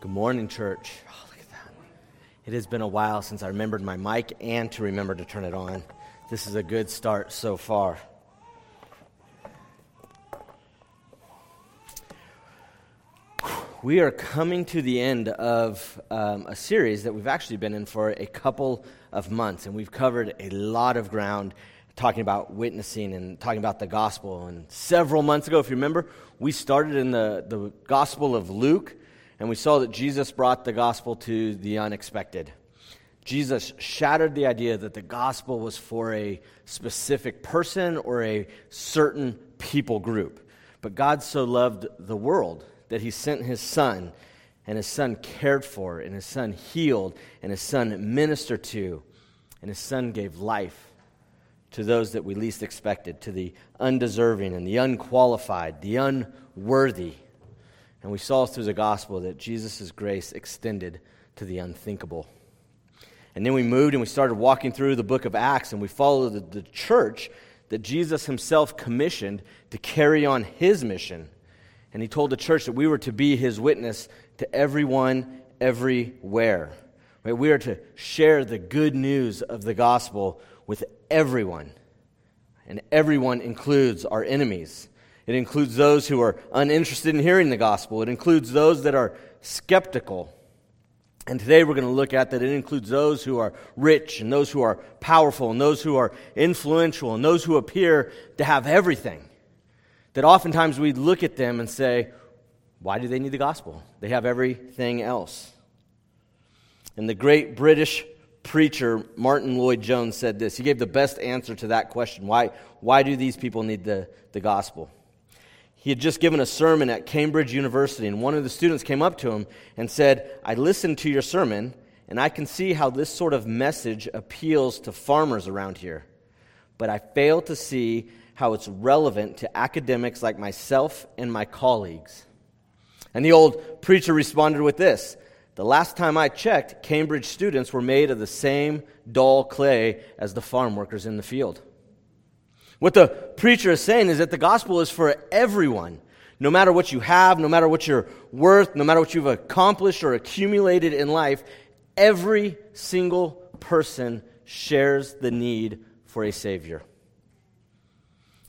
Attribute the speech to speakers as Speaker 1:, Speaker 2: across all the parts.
Speaker 1: Good morning, church. Oh, look at that. It has been a while since I remembered my mic and to remember to turn it on. This is a good start so far. We are coming to the end of um, a series that we've actually been in for a couple of months, and we've covered a lot of ground talking about witnessing and talking about the gospel. And several months ago, if you remember, we started in the, the Gospel of Luke and we saw that Jesus brought the gospel to the unexpected. Jesus shattered the idea that the gospel was for a specific person or a certain people group. But God so loved the world that he sent his son, and his son cared for, and his son healed, and his son ministered to, and his son gave life to those that we least expected, to the undeserving and the unqualified, the unworthy. And we saw through the gospel that Jesus' grace extended to the unthinkable. And then we moved and we started walking through the book of Acts and we followed the, the church that Jesus himself commissioned to carry on his mission. And he told the church that we were to be his witness to everyone, everywhere. Right? We are to share the good news of the gospel with everyone. And everyone includes our enemies. It includes those who are uninterested in hearing the gospel. It includes those that are skeptical. And today we're going to look at that it includes those who are rich and those who are powerful and those who are influential and those who appear to have everything. That oftentimes we look at them and say, why do they need the gospel? They have everything else. And the great British preacher Martyn Lloyd-Jones said this. He gave the best answer to that question. Why, why do these people need the, the gospel? He had just given a sermon at Cambridge University, and one of the students came up to him and said, I listened to your sermon, and I can see how this sort of message appeals to farmers around here. But I fail to see how it's relevant to academics like myself and my colleagues. And the old preacher responded with this The last time I checked, Cambridge students were made of the same dull clay as the farm workers in the field. What the preacher is saying is that the gospel is for everyone. No matter what you have, no matter what you're worth, no matter what you've accomplished or accumulated in life, every single person shares the need for a Savior.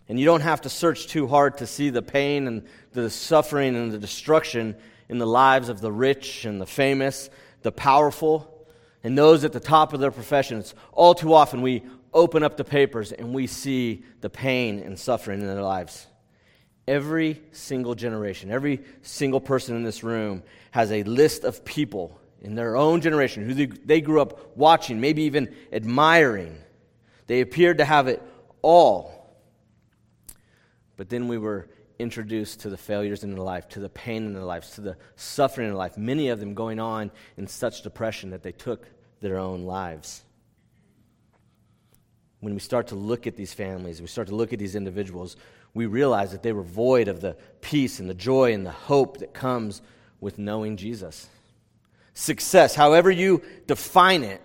Speaker 1: And you don't have to search too hard to see the pain and the suffering and the destruction in the lives of the rich and the famous, the powerful, and those at the top of their professions. All too often, we open up the papers and we see the pain and suffering in their lives. Every single generation, every single person in this room has a list of people in their own generation who they grew up watching, maybe even admiring. They appeared to have it all. But then we were introduced to the failures in their life, to the pain in their lives, to the suffering in their life, many of them going on in such depression that they took their own lives when we start to look at these families, we start to look at these individuals, we realize that they were void of the peace and the joy and the hope that comes with knowing Jesus. Success, however you define it,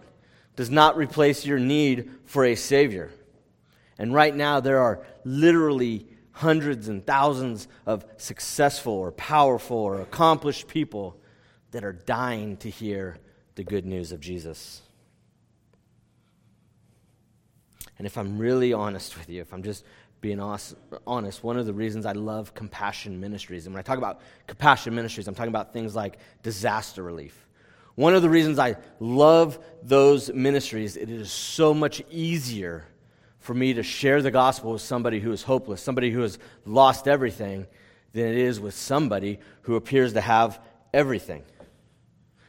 Speaker 1: does not replace your need for a Savior. And right now, there are literally hundreds and thousands of successful or powerful or accomplished people that are dying to hear the good news of Jesus. And if I'm really honest with you, if I'm just being honest, one of the reasons I love compassion ministries, and when I talk about compassion ministries, I'm talking about things like disaster relief. One of the reasons I love those ministries, it is so much easier for me to share the gospel with somebody who is hopeless, somebody who has lost everything, than it is with somebody who appears to have everything.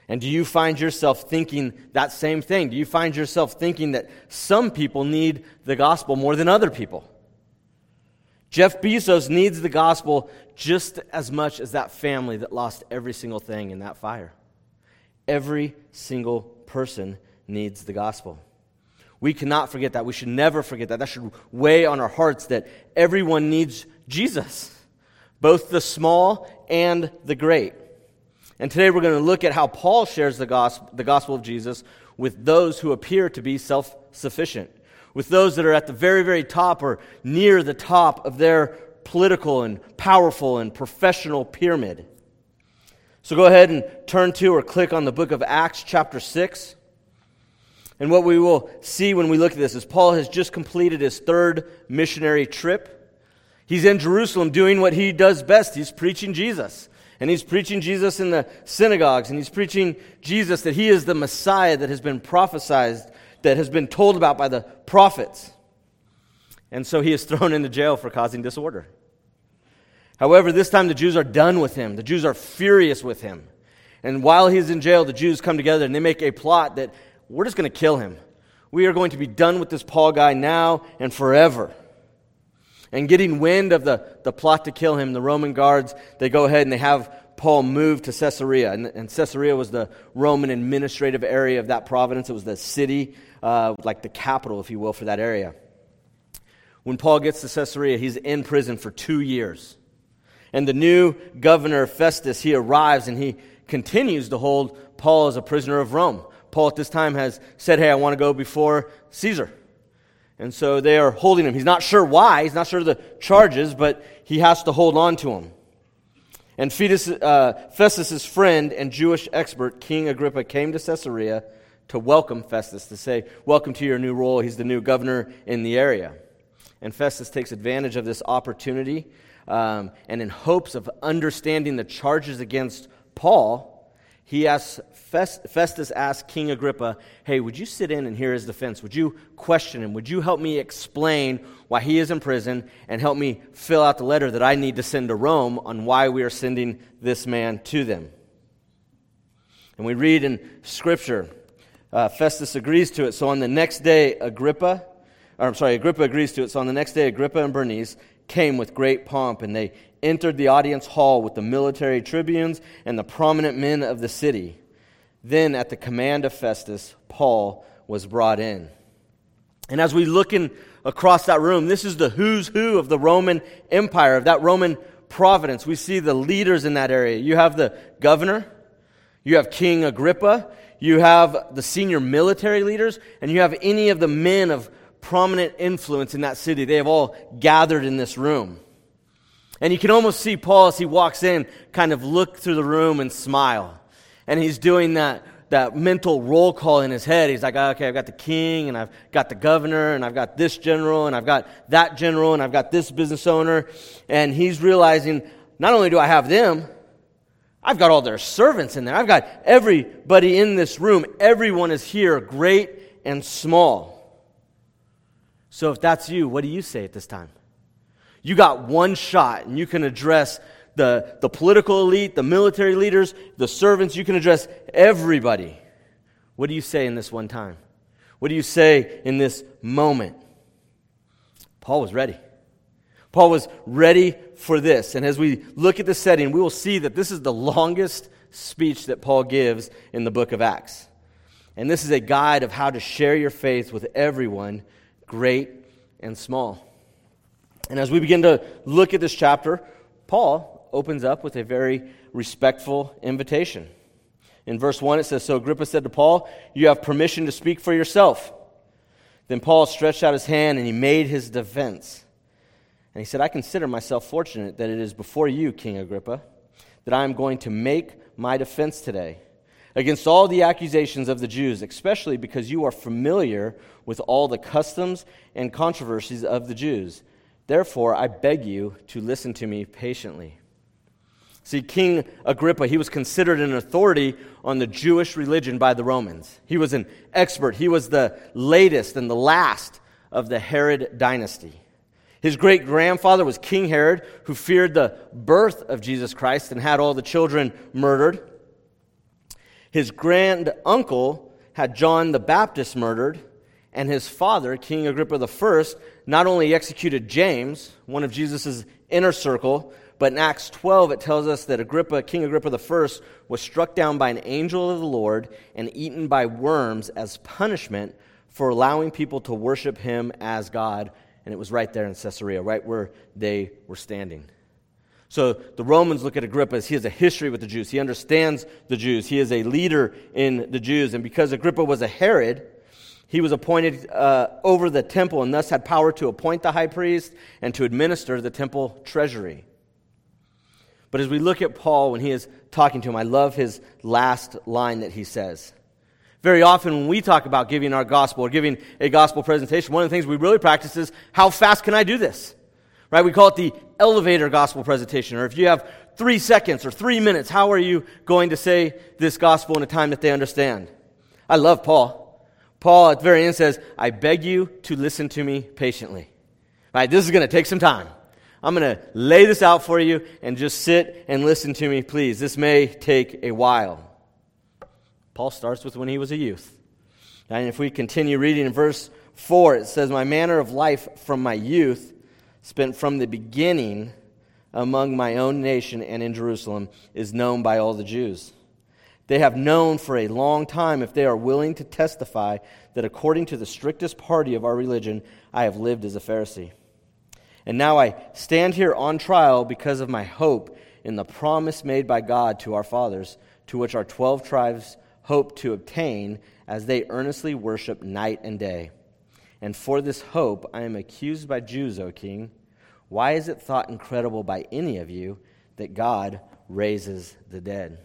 Speaker 1: And do you find yourself thinking that same thing? Do you find yourself thinking that some people need the gospel more than other people? Jeff Bezos needs the gospel just as much as that family that lost every single thing in that fire. Every single person needs the gospel. We cannot forget that. We should never forget that. That should weigh on our hearts that everyone needs Jesus, both the small and the great. And today we're going to look at how Paul shares the gospel, the gospel of Jesus with those who appear to be self sufficient, with those that are at the very, very top or near the top of their political and powerful and professional pyramid. So go ahead and turn to or click on the book of Acts, chapter 6. And what we will see when we look at this is Paul has just completed his third missionary trip. He's in Jerusalem doing what he does best. He's preaching Jesus. And he's preaching Jesus in the synagogues. And he's preaching Jesus that he is the Messiah that has been prophesied, that has been told about by the prophets. And so he is thrown into jail for causing disorder. However, this time the Jews are done with him. The Jews are furious with him. And while he's in jail, the Jews come together and they make a plot that we're just going to kill him. We are going to be done with this Paul guy now and forever. And getting wind of the, the plot to kill him, the Roman guards, they go ahead and they have Paul moved to Caesarea. And, and Caesarea was the Roman administrative area of that province. It was the city, uh, like the capital, if you will, for that area. When Paul gets to Caesarea, he's in prison for two years. And the new governor, Festus, he arrives and he continues to hold Paul as a prisoner of Rome. Paul at this time has said, Hey, I want to go before Caesar. And so they are holding him. He's not sure why, he's not sure of the charges, but he has to hold on to him. And Fetus, uh, Festus' friend and Jewish expert, King Agrippa, came to Caesarea to welcome Festus, to say, Welcome to your new role. He's the new governor in the area. And Festus takes advantage of this opportunity um, and, in hopes of understanding the charges against Paul, he asks, Festus asked King Agrippa, Hey, would you sit in and hear his defense? Would you question him? Would you help me explain why he is in prison and help me fill out the letter that I need to send to Rome on why we are sending this man to them? And we read in Scripture, uh, Festus agrees to it. So on the next day, Agrippa, or I'm sorry, Agrippa agrees to it. So on the next day, Agrippa and Bernice came with great pomp, and they entered the audience hall with the military tribunes and the prominent men of the city. Then, at the command of Festus, Paul was brought in. And as we look in across that room, this is the who's who of the Roman Empire, of that Roman providence. We see the leaders in that area. You have the governor, you have King Agrippa, you have the senior military leaders, and you have any of the men of prominent influence in that city. They have all gathered in this room. And you can almost see Paul as he walks in kind of look through the room and smile. And he's doing that, that mental roll call in his head. He's like, okay, I've got the king, and I've got the governor, and I've got this general, and I've got that general, and I've got this business owner. And he's realizing not only do I have them, I've got all their servants in there. I've got everybody in this room. Everyone is here, great and small. So if that's you, what do you say at this time? You got one shot, and you can address the, the political elite, the military leaders, the servants. You can address everybody. What do you say in this one time? What do you say in this moment? Paul was ready. Paul was ready for this. And as we look at the setting, we will see that this is the longest speech that Paul gives in the book of Acts. And this is a guide of how to share your faith with everyone, great and small. And as we begin to look at this chapter, Paul opens up with a very respectful invitation. In verse 1, it says So Agrippa said to Paul, You have permission to speak for yourself. Then Paul stretched out his hand and he made his defense. And he said, I consider myself fortunate that it is before you, King Agrippa, that I am going to make my defense today against all the accusations of the Jews, especially because you are familiar with all the customs and controversies of the Jews Therefore, I beg you to listen to me patiently. See, King Agrippa, he was considered an authority on the Jewish religion by the Romans. He was an expert. He was the latest and the last of the Herod dynasty. His great grandfather was King Herod, who feared the birth of Jesus Christ and had all the children murdered. His grand uncle had John the Baptist murdered, and his father, King Agrippa I, not only executed James, one of Jesus' inner circle, but in Acts 12 it tells us that Agrippa, King Agrippa I, was struck down by an angel of the Lord and eaten by worms as punishment for allowing people to worship him as God. And it was right there in Caesarea, right where they were standing. So the Romans look at Agrippa as he has a history with the Jews. He understands the Jews. He is a leader in the Jews. And because Agrippa was a Herod, he was appointed uh, over the temple and thus had power to appoint the high priest and to administer the temple treasury. But as we look at Paul when he is talking to him, I love his last line that he says. Very often, when we talk about giving our gospel or giving a gospel presentation, one of the things we really practice is how fast can I do this? Right? We call it the elevator gospel presentation. Or if you have three seconds or three minutes, how are you going to say this gospel in a time that they understand? I love Paul. Paul at the very end says, I beg you to listen to me patiently. Right? This is going to take some time. I'm going to lay this out for you and just sit and listen to me, please. This may take a while. Paul starts with when he was a youth. And if we continue reading in verse 4, it says, My manner of life from my youth, spent from the beginning among my own nation and in Jerusalem, is known by all the Jews. They have known for a long time, if they are willing to testify, that according to the strictest party of our religion, I have lived as a Pharisee. And now I stand here on trial because of my hope in the promise made by God to our fathers, to which our twelve tribes hope to obtain as they earnestly worship night and day. And for this hope I am accused by Jews, O king. Why is it thought incredible by any of you that God raises the dead?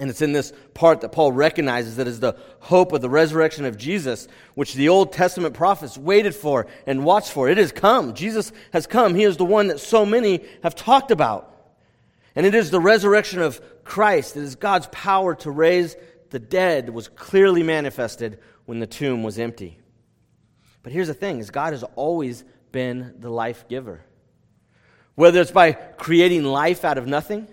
Speaker 1: And it's in this part that Paul recognizes that is the hope of the resurrection of Jesus, which the Old Testament prophets waited for and watched for. It has come. Jesus has come. He is the one that so many have talked about. And it is the resurrection of Christ. It is God's power to raise the dead was clearly manifested when the tomb was empty. But here's the thing is God has always been the life giver. Whether it's by creating life out of nothing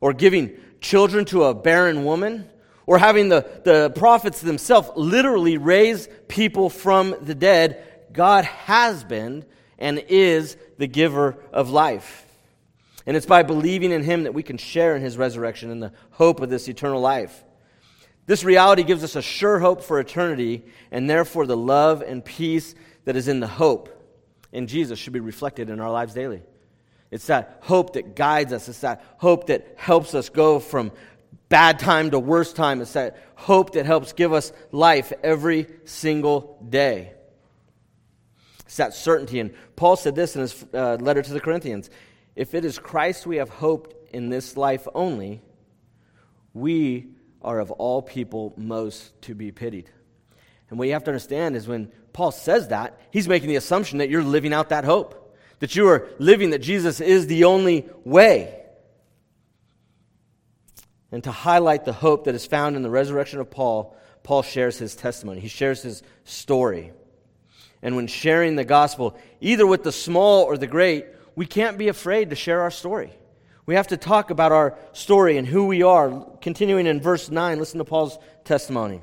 Speaker 1: or giving children to a barren woman, or having the, the prophets themselves literally raise people from the dead, God has been and is the giver of life. And it's by believing in Him that we can share in His resurrection and the hope of this eternal life. This reality gives us a sure hope for eternity, and therefore the love and peace that is in the hope in Jesus should be reflected in our lives daily. It's that hope that guides us. It's that hope that helps us go from bad time to worse time. It's that hope that helps give us life every single day. It's that certainty. And Paul said this in his uh, letter to the Corinthians If it is Christ we have hoped in this life only, we are of all people most to be pitied. And what you have to understand is when Paul says that, he's making the assumption that you're living out that hope that you are living that Jesus is the only way. And to highlight the hope that is found in the resurrection of Paul, Paul shares his testimony. He shares his story. And when sharing the gospel, either with the small or the great, we can't be afraid to share our story. We have to talk about our story and who we are. Continuing in verse 9, listen to Paul's testimony.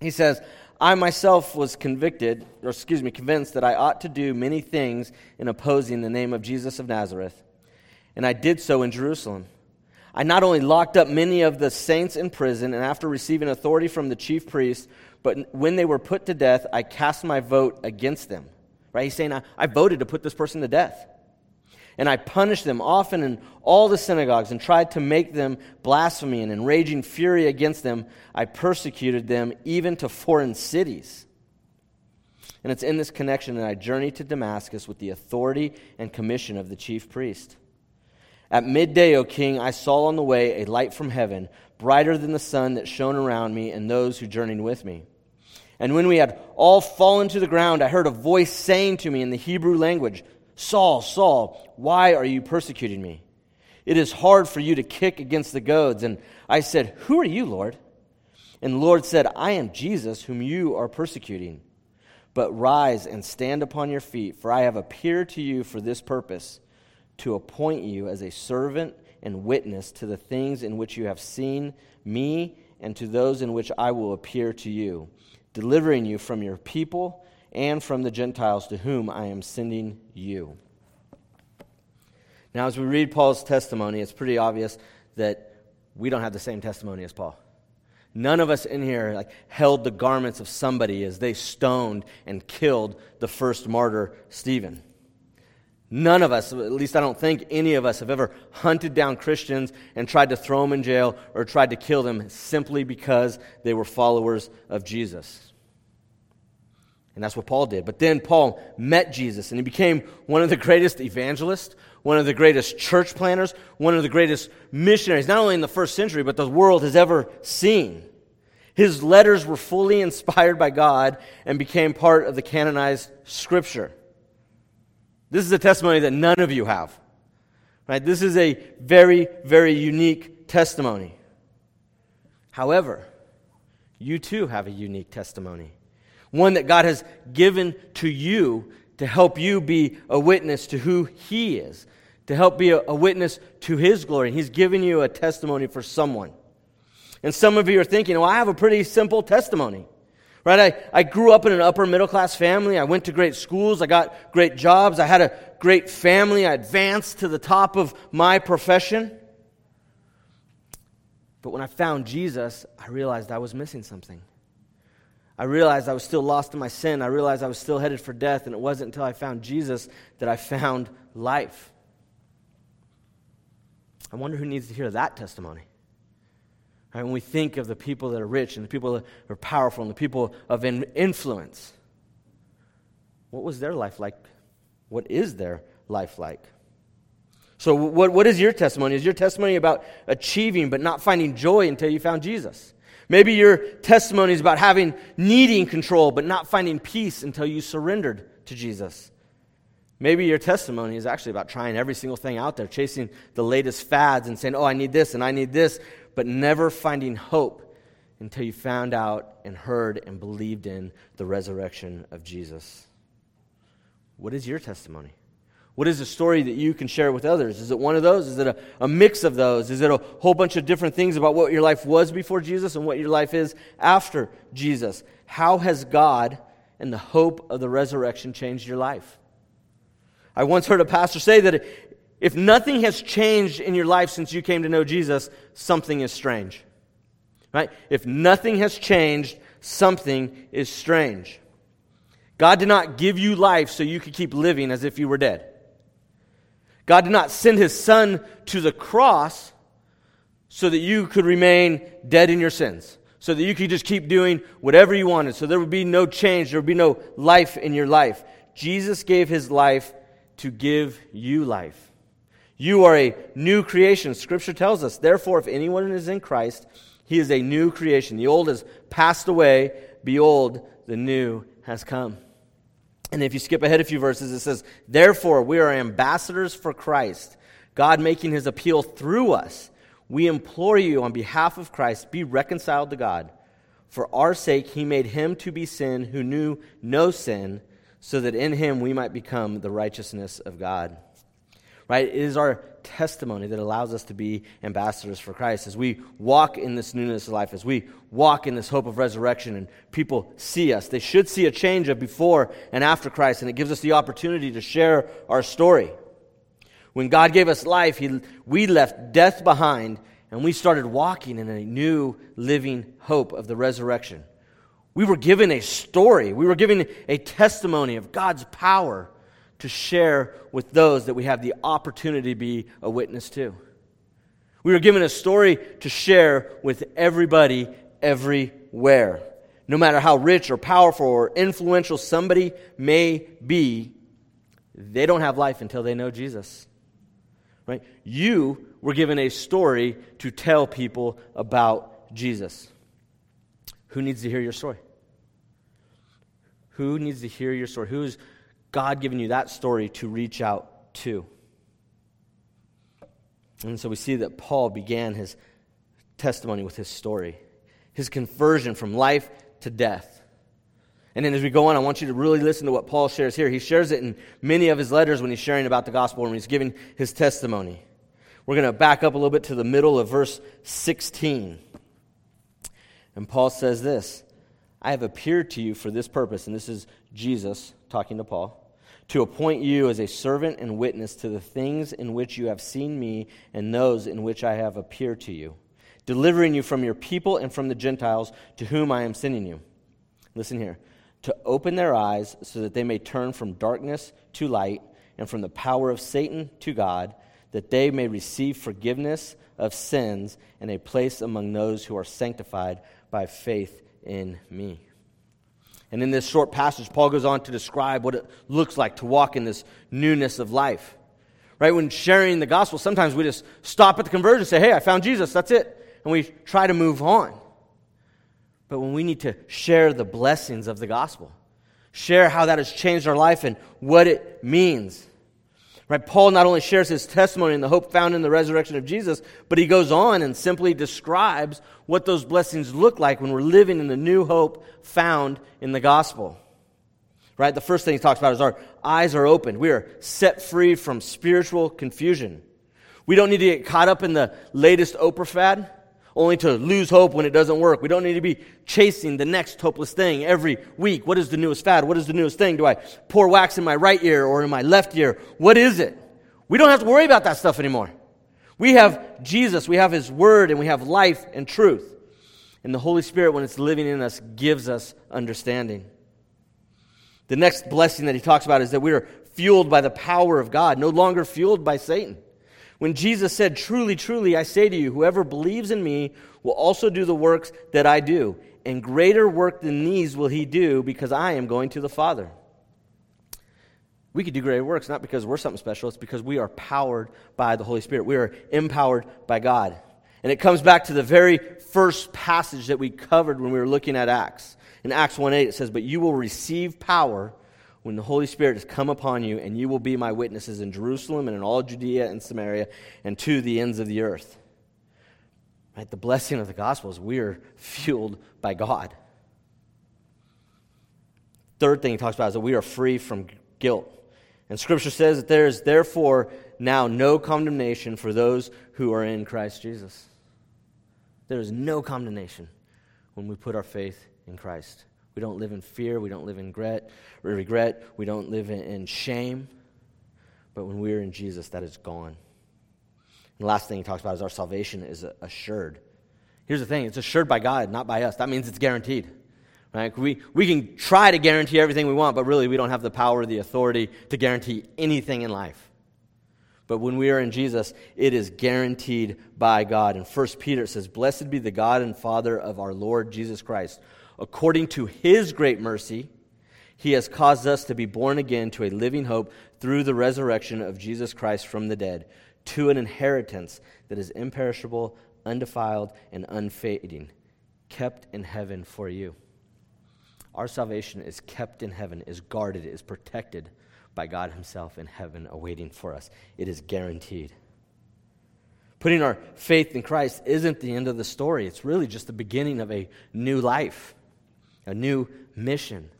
Speaker 1: He says, I myself was convicted, or excuse me, convinced that I ought to do many things in opposing the name of Jesus of Nazareth. And I did so in Jerusalem. I not only locked up many of the saints in prison, and after receiving authority from the chief priests, but when they were put to death, I cast my vote against them. Right? He's saying, I, I voted to put this person to death. And I punished them often in all the synagogues and tried to make them blasphemy. And in raging fury against them, I persecuted them even to foreign cities. And it's in this connection that I journeyed to Damascus with the authority and commission of the chief priest. At midday, O king, I saw on the way a light from heaven, brighter than the sun that shone around me and those who journeyed with me. And when we had all fallen to the ground, I heard a voice saying to me in the Hebrew language, Saul, Saul, why are you persecuting me? It is hard for you to kick against the goads. And I said, Who are you, Lord? And the Lord said, I am Jesus, whom you are persecuting. But rise and stand upon your feet, for I have appeared to you for this purpose, to appoint you as a servant and witness to the things in which you have seen me and to those in which I will appear to you, delivering you from your people and from the Gentiles to whom I am sending you. Now, as we read Paul's testimony, it's pretty obvious that we don't have the same testimony as Paul. None of us in here like, held the garments of somebody as they stoned and killed the first martyr, Stephen. None of us, at least I don't think any of us, have ever hunted down Christians and tried to throw them in jail or tried to kill them simply because they were followers of Jesus. And that's what Paul did. But then Paul met Jesus and he became one of the greatest evangelists, one of the greatest church planners, one of the greatest missionaries, not only in the first century, but the world has ever seen. His letters were fully inspired by God and became part of the canonized scripture. This is a testimony that none of you have. Right? This is a very, very unique testimony. However, you too have a unique testimony. One that God has given to you to help you be a witness to who He is, to help be a, a witness to His glory. He's given you a testimony for someone. And some of you are thinking, well, I have a pretty simple testimony. Right? I, I grew up in an upper middle class family. I went to great schools. I got great jobs. I had a great family. I advanced to the top of my profession. But when I found Jesus, I realized I was missing something. I realized I was still lost in my sin. I realized I was still headed for death. And it wasn't until I found Jesus that I found life. I wonder who needs to hear that testimony. Right, when we think of the people that are rich and the people that are powerful and the people of influence, what was their life like? What is their life like? So, what, what is your testimony? Is your testimony about achieving but not finding joy until you found Jesus? Maybe your testimony is about having needing control but not finding peace until you surrendered to Jesus. Maybe your testimony is actually about trying every single thing out there, chasing the latest fads and saying, oh, I need this and I need this, but never finding hope until you found out and heard and believed in the resurrection of Jesus. What is your testimony? What is the story that you can share with others? Is it one of those? Is it a, a mix of those? Is it a whole bunch of different things about what your life was before Jesus and what your life is after Jesus? How has God and the hope of the resurrection changed your life? I once heard a pastor say that if nothing has changed in your life since you came to know Jesus, something is strange. Right? If nothing has changed, something is strange. God did not give you life so you could keep living as if you were dead. God did not send his son to the cross so that you could remain dead in your sins, so that you could just keep doing whatever you wanted, so there would be no change, there would be no life in your life. Jesus gave his life to give you life. You are a new creation. Scripture tells us, therefore, if anyone is in Christ, he is a new creation. The old has passed away. Behold, the new has come. And if you skip ahead a few verses, it says, Therefore, we are ambassadors for Christ, God making his appeal through us. We implore you on behalf of Christ, be reconciled to God. For our sake, he made him to be sin who knew no sin, so that in him we might become the righteousness of God right? It is our testimony that allows us to be ambassadors for Christ as we walk in this newness of life, as we walk in this hope of resurrection, and people see us. They should see a change of before and after Christ, and it gives us the opportunity to share our story. When God gave us life, he, we left death behind and we started walking in a new living hope of the resurrection. We were given a story, we were given a testimony of God's power to share with those that we have the opportunity to be a witness to. We were given a story to share with everybody, everywhere. No matter how rich or powerful or influential somebody may be, they don't have life until they know Jesus. Right? You were given a story to tell people about Jesus. Who needs to hear your story? Who needs to hear your story? Who's God given you that story to reach out to? And so we see that Paul began his testimony with his story, his conversion from life to death. And then as we go on, I want you to really listen to what Paul shares here. He shares it in many of his letters when he's sharing about the gospel when he's giving his testimony. We're going to back up a little bit to the middle of verse 16. And Paul says this I have appeared to you for this purpose, and this is Jesus talking to Paul to appoint you as a servant and witness to the things in which you have seen me and those in which I have appeared to you, delivering you from your people and from the Gentiles to whom I am sending you. Listen here to open their eyes so that they may turn from darkness to light and from the power of Satan to God, that they may receive forgiveness of sins and a place among those who are sanctified by faith in me. And in this short passage, Paul goes on to describe what it looks like to walk in this newness of life. Right? When sharing the gospel, sometimes we just stop at the conversion and say, hey, I found Jesus, that's it. And we try to move on. But when we need to share the blessings of the gospel, share how that has changed our life and what it means. Right? Paul not only shares his testimony and the hope found in the resurrection of Jesus, but he goes on and simply describes what those blessings look like when we're living in the new hope found in the gospel. Right? The first thing he talks about is our eyes are opened. We are set free from spiritual confusion. We don't need to get caught up in the latest Oprah fad only to lose hope when it doesn't work. We don't need to be chasing the next hopeless thing every week. What is the newest fad? What is the newest thing? Do I pour wax in my right ear or in my left ear? What is it? We don't have to worry about that stuff anymore. We have Jesus, we have His Word, and we have life and truth. And the Holy Spirit, when it's living in us, gives us understanding. The next blessing that he talks about is that we are fueled by the power of God, no longer fueled by Satan. When Jesus said, Truly, truly, I say to you, whoever believes in me will also do the works that I do, and greater work than these will he do because I am going to the Father. We could do greater works not because we're something special, it's because we are powered by the Holy Spirit. We are empowered by God. And it comes back to the very first passage that we covered when we were looking at Acts. In Acts 1 8, it says, But you will receive power when the Holy Spirit has come upon you, and you will be my witnesses in Jerusalem and in all Judea and Samaria and to the ends of the earth. Right? The blessing of the gospel is we are fueled by God. Third thing he talks about is that we are free from guilt. And Scripture says that there is therefore now no condemnation for those who are in Christ Jesus. There is no condemnation when we put our faith in Christ. We don't live in fear. We don't live in regret. regret. We don't live in, shame. But when we're in Jesus, that is gone. And the last thing he talks about is our salvation is assured. Here's the thing it's assured by God, not by us. That means it's guaranteed. Right? We, we can try to guarantee everything we want, but really we don't have the power or the authority to guarantee anything in life. But when we are in Jesus, it is guaranteed by God. In 1 Peter, says, Blessed be the God and Father of our Lord Jesus Christ According to his great mercy, he has caused us to be born again to a living hope through the resurrection of Jesus Christ from the dead, to an inheritance that is imperishable, undefiled, and unfading, kept in heaven for you. Our salvation is kept in heaven, is guarded, is protected by God Himself in heaven, awaiting for us. It is guaranteed. Putting our faith in Christ isn't the end of the story, it's really just the beginning of a new life a new mission,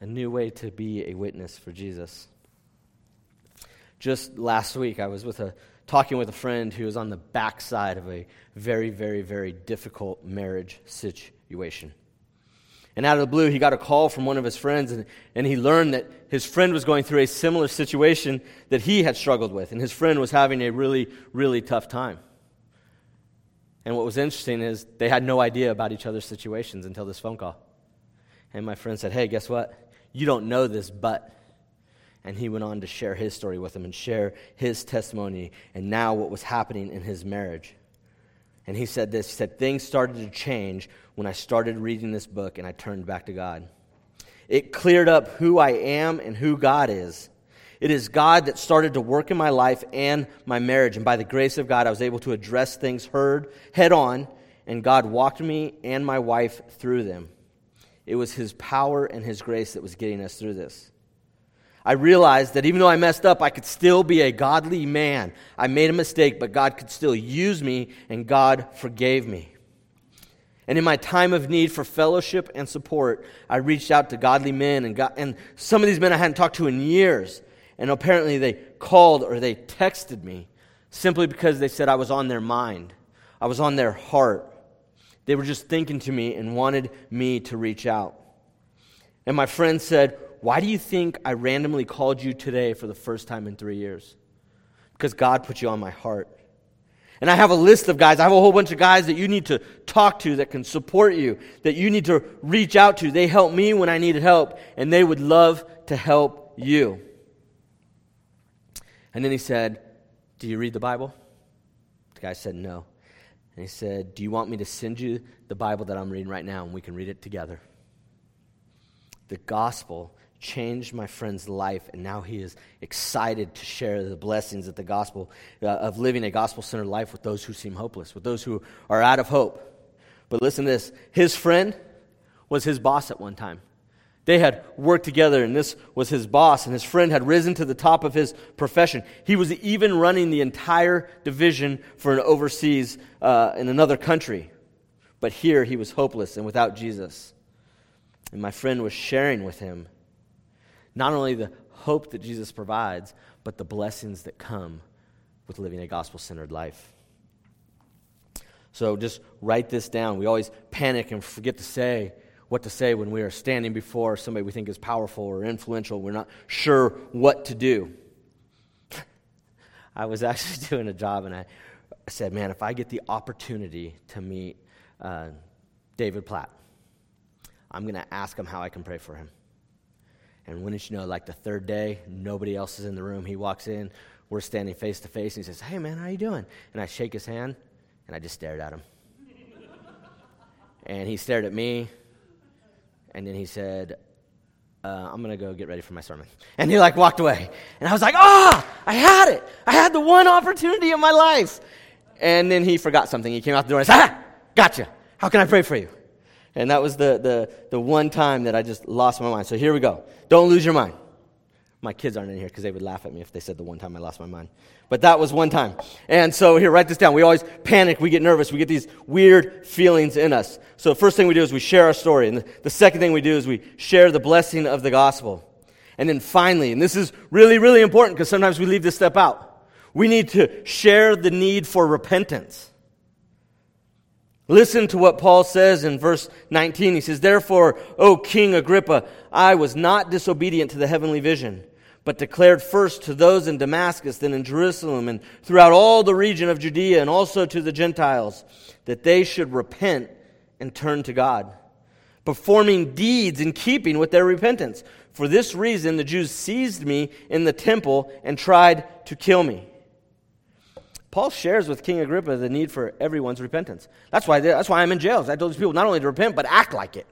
Speaker 1: a new way to be a witness for Jesus. Just last week, I was with a talking with a friend who was on the backside of a very, very, very difficult marriage situation. And out of the blue, he got a call from one of his friends, and, and he learned that his friend was going through a similar situation that he had struggled with, and his friend was having a really, really tough time. And what was interesting is they had no idea about each other's situations until this phone call. And my friend said, Hey, guess what? You don't know this, but. And he went on to share his story with them and share his testimony and now what was happening in his marriage. And he said this He said, Things started to change when I started reading this book and I turned back to God. It cleared up who I am and who God is. It is God that started to work in my life and my marriage. And by the grace of God, I was able to address things heard head on, and God walked me and my wife through them. It was His power and His grace that was getting us through this. I realized that even though I messed up, I could still be a godly man. I made a mistake, but God could still use me, and God forgave me. And in my time of need for fellowship and support, I reached out to godly men, and, and some of these men I hadn't talked to in years. And apparently they called or they texted me simply because they said I was on their mind, I was on their heart. They were just thinking to me and wanted me to reach out. And my friend said, Why do you think I randomly called you today for the first time in three years? Because God put you on my heart. And I have a list of guys, I have a whole bunch of guys that you need to talk to that can support you, that you need to reach out to. They helped me when I needed help, and they would love to help you. And then he said, Do you read the Bible? The guy said, No. And he said, Do you want me to send you the Bible that I'm reading right now and we can read it together? The gospel changed my friend's life, and now he is excited to share the blessings of the gospel, uh, of living a gospel centered life with those who seem hopeless, with those who are out of hope. But listen to this his friend was his boss at one time. They had worked together, and this was his boss, and his friend had risen to the top of his profession. He was even running the entire division for an overseas uh, in another country. But here he was hopeless and without Jesus. And my friend was sharing with him not only the hope that Jesus provides, but the blessings that come with living a gospel centered life. So just write this down. We always panic and forget to say what to say when we are standing before somebody we think is powerful or influential. We're not sure what to do. I was actually doing a job and I said, man, if I get the opportunity to meet uh, David Platt, I'm going to ask him how I can pray for him. And wouldn't you know, like the third day, nobody else is in the room. He walks in, we're standing face to face, and he says, Hey, man, how you doing? And I shake his hand, and I just stared at him. and he stared at me, and then he said, uh, I'm going to go get ready for my sermon. And he like walked away. And I was like, ah, oh, I had it. I had the one opportunity in my life. And then he forgot something. He came out the door and said, ah, gotcha. How can I pray for you? And that was the, the, the one time that I just lost my mind. So here we go. Don't lose your mind. My kids aren't in here because they would laugh at me if they said the one time I lost my mind. But that was one time. And so here, write this down. We always panic, we get nervous, we get these weird feelings in us. So the first thing we do is we share our story. And the, second thing we do is we share the blessing of the gospel. And then finally, and this is really, really important because sometimes we leave this step out, we need to share the need for repentance. Listen to what Paul says in verse 19. He says, Therefore, O King Agrippa, I was not disobedient to the heavenly vision, but declared first to those in Damascus, then in Jerusalem, and throughout all the region of Judea, and also to the Gentiles, that they should repent and turn to God, performing deeds in keeping with their repentance. For this reason, the Jews seized me in the temple and tried to kill me. Paul shares with King Agrippa the need for everyone's repentance. That's why, that's why I'm in jail. I told these people not only to repent, but act like it.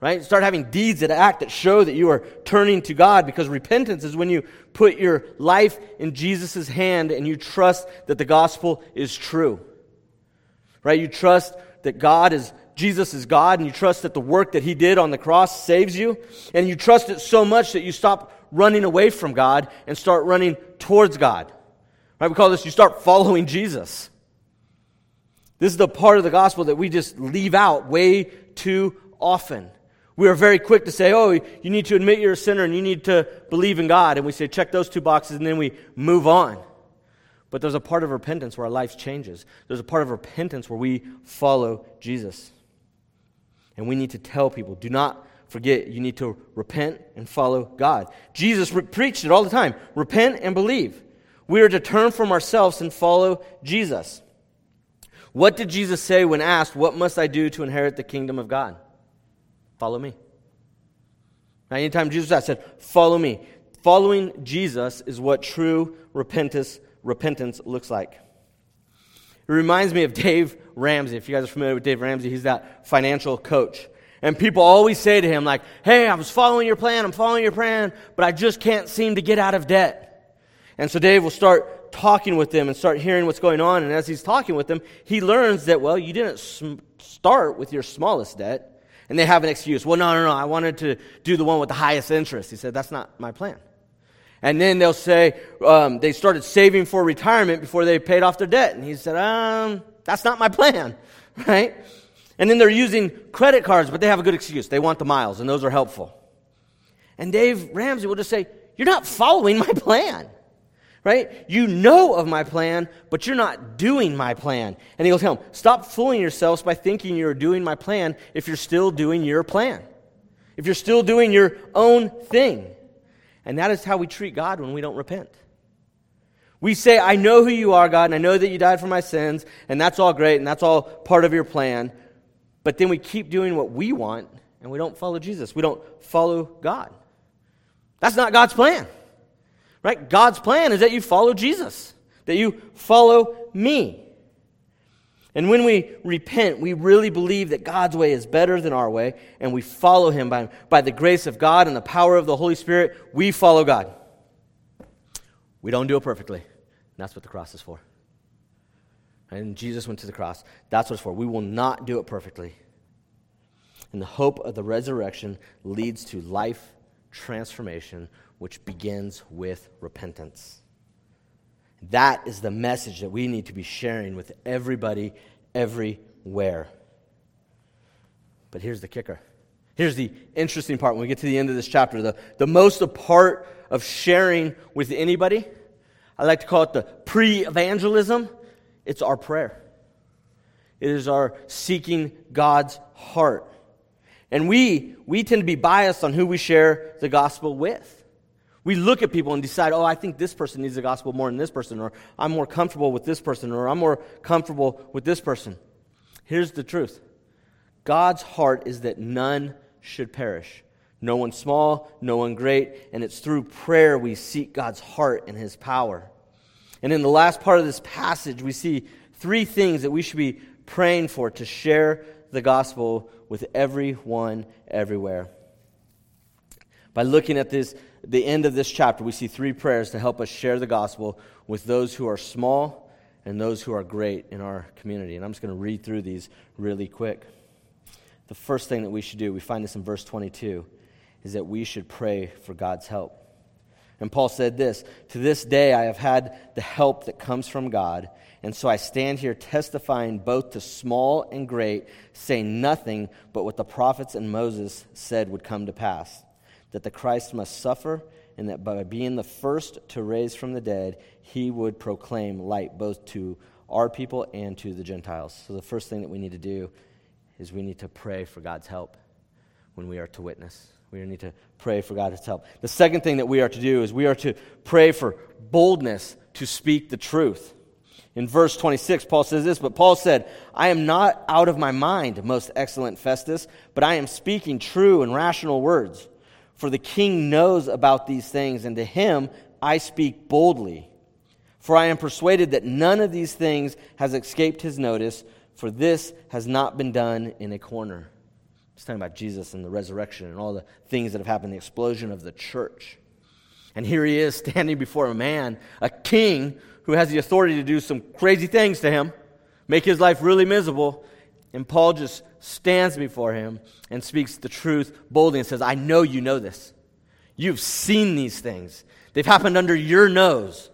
Speaker 1: Right? Start having deeds that act that show that you are turning to God because repentance is when you put your life in Jesus' hand and you trust that the gospel is true. Right? You trust that God is, Jesus is God and you trust that the work that he did on the cross saves you. And you trust it so much that you stop running away from God and start running towards God. Right? We call this you start following Jesus. This is the part of the gospel that we just leave out way too often. We are very quick to say, oh, you need to admit you're a sinner and you need to believe in God. And we say, check those two boxes, and then we move on. But there's a part of repentance where our life changes. There's a part of repentance where we follow Jesus. And we need to tell people do not forget, you need to repent and follow God. Jesus re- preached it all the time repent and believe. We are to turn from ourselves and follow Jesus. What did Jesus say when asked, What must I do to inherit the kingdom of God? Follow me. Now, anytime Jesus asked, said, Follow me. Following Jesus is what true repentance, repentance looks like. It reminds me of Dave Ramsey. If you guys are familiar with Dave Ramsey, he's that financial coach. And people always say to him, like, hey, I was following your plan, I'm following your plan, but I just can't seem to get out of debt. And so Dave will start talking with them and start hearing what's going on. And as he's talking with them, he learns that, well, you didn't sm- start with your smallest debt. And they have an excuse. Well, no, no, no, I wanted to do the one with the highest interest. He said, that's not my plan. And then they'll say um, they started saving for retirement before they paid off their debt. And he said, um, that's not my plan, right? And then they're using credit cards, but they have a good excuse. They want the miles, and those are helpful. And Dave Ramsey will just say, You're not following my plan right? You know of my plan, but you're not doing my plan. And he'll tell him, stop fooling yourselves by thinking you're doing my plan if you're still doing your plan, if you're still doing your own thing. And that is how we treat God when we don't repent. We say, I know who you are, God, and I know that you died for my sins, and that's all great, and that's all part of your plan. But then we keep doing what we want, and we don't follow Jesus. We don't follow God. That's not God's plan. Right? God's plan is that you follow Jesus, that you follow me. And when we repent, we really believe that God's way is better than our way, and we follow Him by, by the grace of God and the power of the Holy Spirit. We follow God. We don't do it perfectly. That's what the cross is for. And Jesus went to the cross. That's what it's for. We will not do it perfectly. And the hope of the resurrection leads to life transformation, which begins with repentance. That is the message that we need to be sharing with everybody, everywhere. But here's the kicker. Here's the interesting part when we get to the end of this chapter. The, the most a part of sharing with anybody, I like to call it the pre evangelism, it's our prayer. It is our seeking God's heart. And we, we tend to be biased on who we share the gospel with. We look at people and decide, oh, I think this person needs the gospel more than this person, or I'm more comfortable with this person, or I'm more comfortable with this person. Here's the truth God's heart is that none should perish. No one small, no one great, and it's through prayer we seek God's heart and his power. And in the last part of this passage, we see three things that we should be praying for to share the gospel with everyone everywhere. By looking at this the end of this chapter, we see three prayers to help us share the gospel with those who are small and those who are great in our community. And I'm just going to read through these really quick. The first thing that we should do, we find this in verse 22, is that we should pray for God's help. And Paul said this To this day I have had the help that comes from God, and so I stand here testifying both to small and great, saying nothing but what the prophets and Moses said would come to pass that the Christ must suffer, and that by being the first to raise from the dead, he would proclaim light both to our people and to the Gentiles. So, the first thing that we need to do is we need to pray for God's help when we are to witness. We need to pray for God's help. The second thing that we are to do is we are to pray for boldness to speak the truth. In verse 26, Paul says this, but Paul said, I am not out of my mind, most excellent Festus, but I am speaking true and rational words. For the king knows about these things, and to him I speak boldly. For I am persuaded that none of these things has escaped his notice, for this has not been done in a corner. He's talking about Jesus and the resurrection and all the things that have happened, the explosion of the church. And here he is standing before a man, a king, who has the authority to do some crazy things to him, make his life really miserable. And Paul just stands before him and speaks the truth boldly and says, I know you know this. You've seen these things, they've happened under your nose.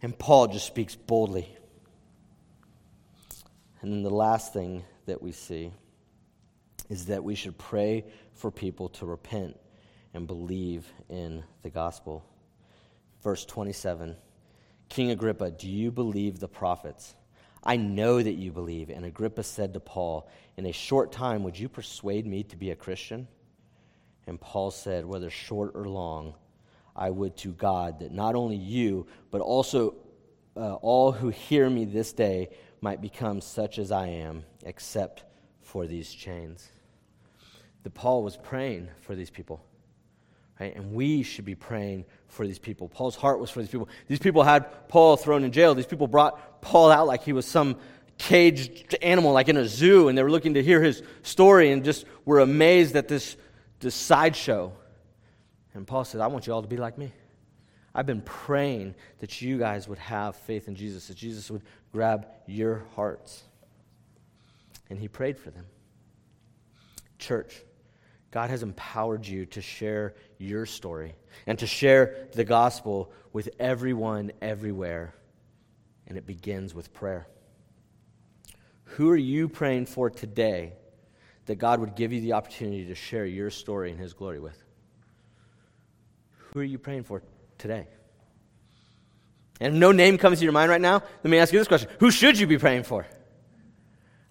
Speaker 1: And Paul just speaks boldly. And then the last thing that we see is that we should pray for people to repent and believe in the gospel. Verse 27 King Agrippa, do you believe the prophets? I know that you believe. And Agrippa said to Paul, In a short time, would you persuade me to be a Christian? And Paul said, Whether short or long, I would to God that not only you, but also uh, all who hear me this day might become such as I am, except for these chains. That Paul was praying for these people. Right? And we should be praying for these people. Paul's heart was for these people. These people had Paul thrown in jail. These people brought Paul out like he was some caged animal, like in a zoo, and they were looking to hear his story and just were amazed at this, this sideshow. And Paul said, I want you all to be like me. I've been praying that you guys would have faith in Jesus, that Jesus would grab your hearts. And he prayed for them. Church, God has empowered you to share your story and to share the gospel with everyone, everywhere. And it begins with prayer. Who are you praying for today that God would give you the opportunity to share your story and His glory with? Who are you praying for today? And if no name comes to your mind right now, let me ask you this question Who should you be praying for?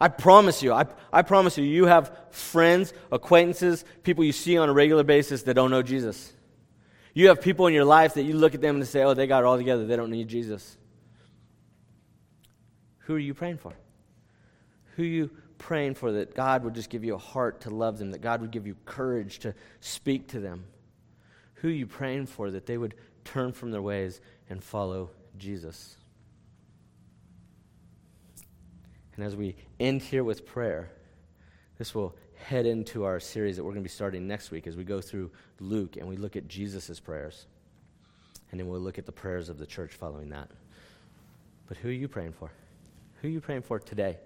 Speaker 1: I promise you, I, I promise you, you have friends, acquaintances, people you see on a regular basis that don't know Jesus. You have people in your life that you look at them and say, oh, they got it all together. They don't need Jesus. Who are you praying for? Who are you praying for that God would just give you a heart to love them, that God would give you courage to speak to them? Who are you praying for that they would turn from their ways and follow Jesus? And as we end here with prayer, this will head into our series that we're going to be starting next week as we go through Luke and we look at Jesus' prayers. And then we'll look at the prayers of the church following that. But who are you praying for? Who are you praying for today?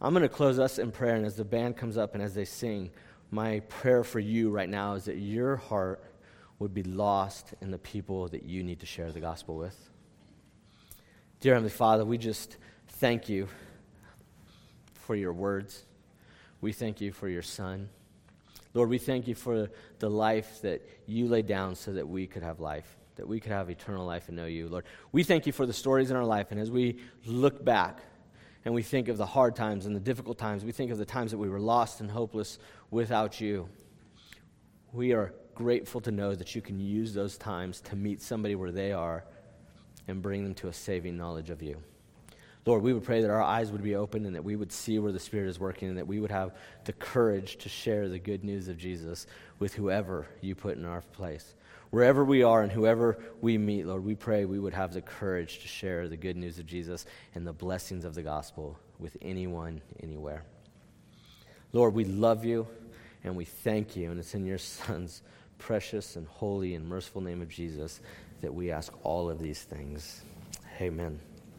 Speaker 1: I'm going to close us in prayer, and as the band comes up and as they sing, my prayer for you right now is that your heart would be lost in the people that you need to share the gospel with. Dear Heavenly Father, we just thank you for your words. We thank you for your Son. Lord, we thank you for the life that you laid down so that we could have life, that we could have eternal life and know you. Lord, we thank you for the stories in our life. And as we look back and we think of the hard times and the difficult times, we think of the times that we were lost and hopeless without you. We are grateful to know that you can use those times to meet somebody where they are and bring them to a saving knowledge of you. Lord, we would pray that our eyes would be open and that we would see where the Spirit is working and that we would have the courage to share the good news of Jesus with whoever you put in our place. Wherever we are and whoever we meet, Lord, we pray we would have the courage to share the good news of Jesus and the blessings of the gospel with anyone, anywhere. Lord, we love you and we thank you, and it's in your Son's precious and holy and merciful name of Jesus that we ask all of these things. Amen.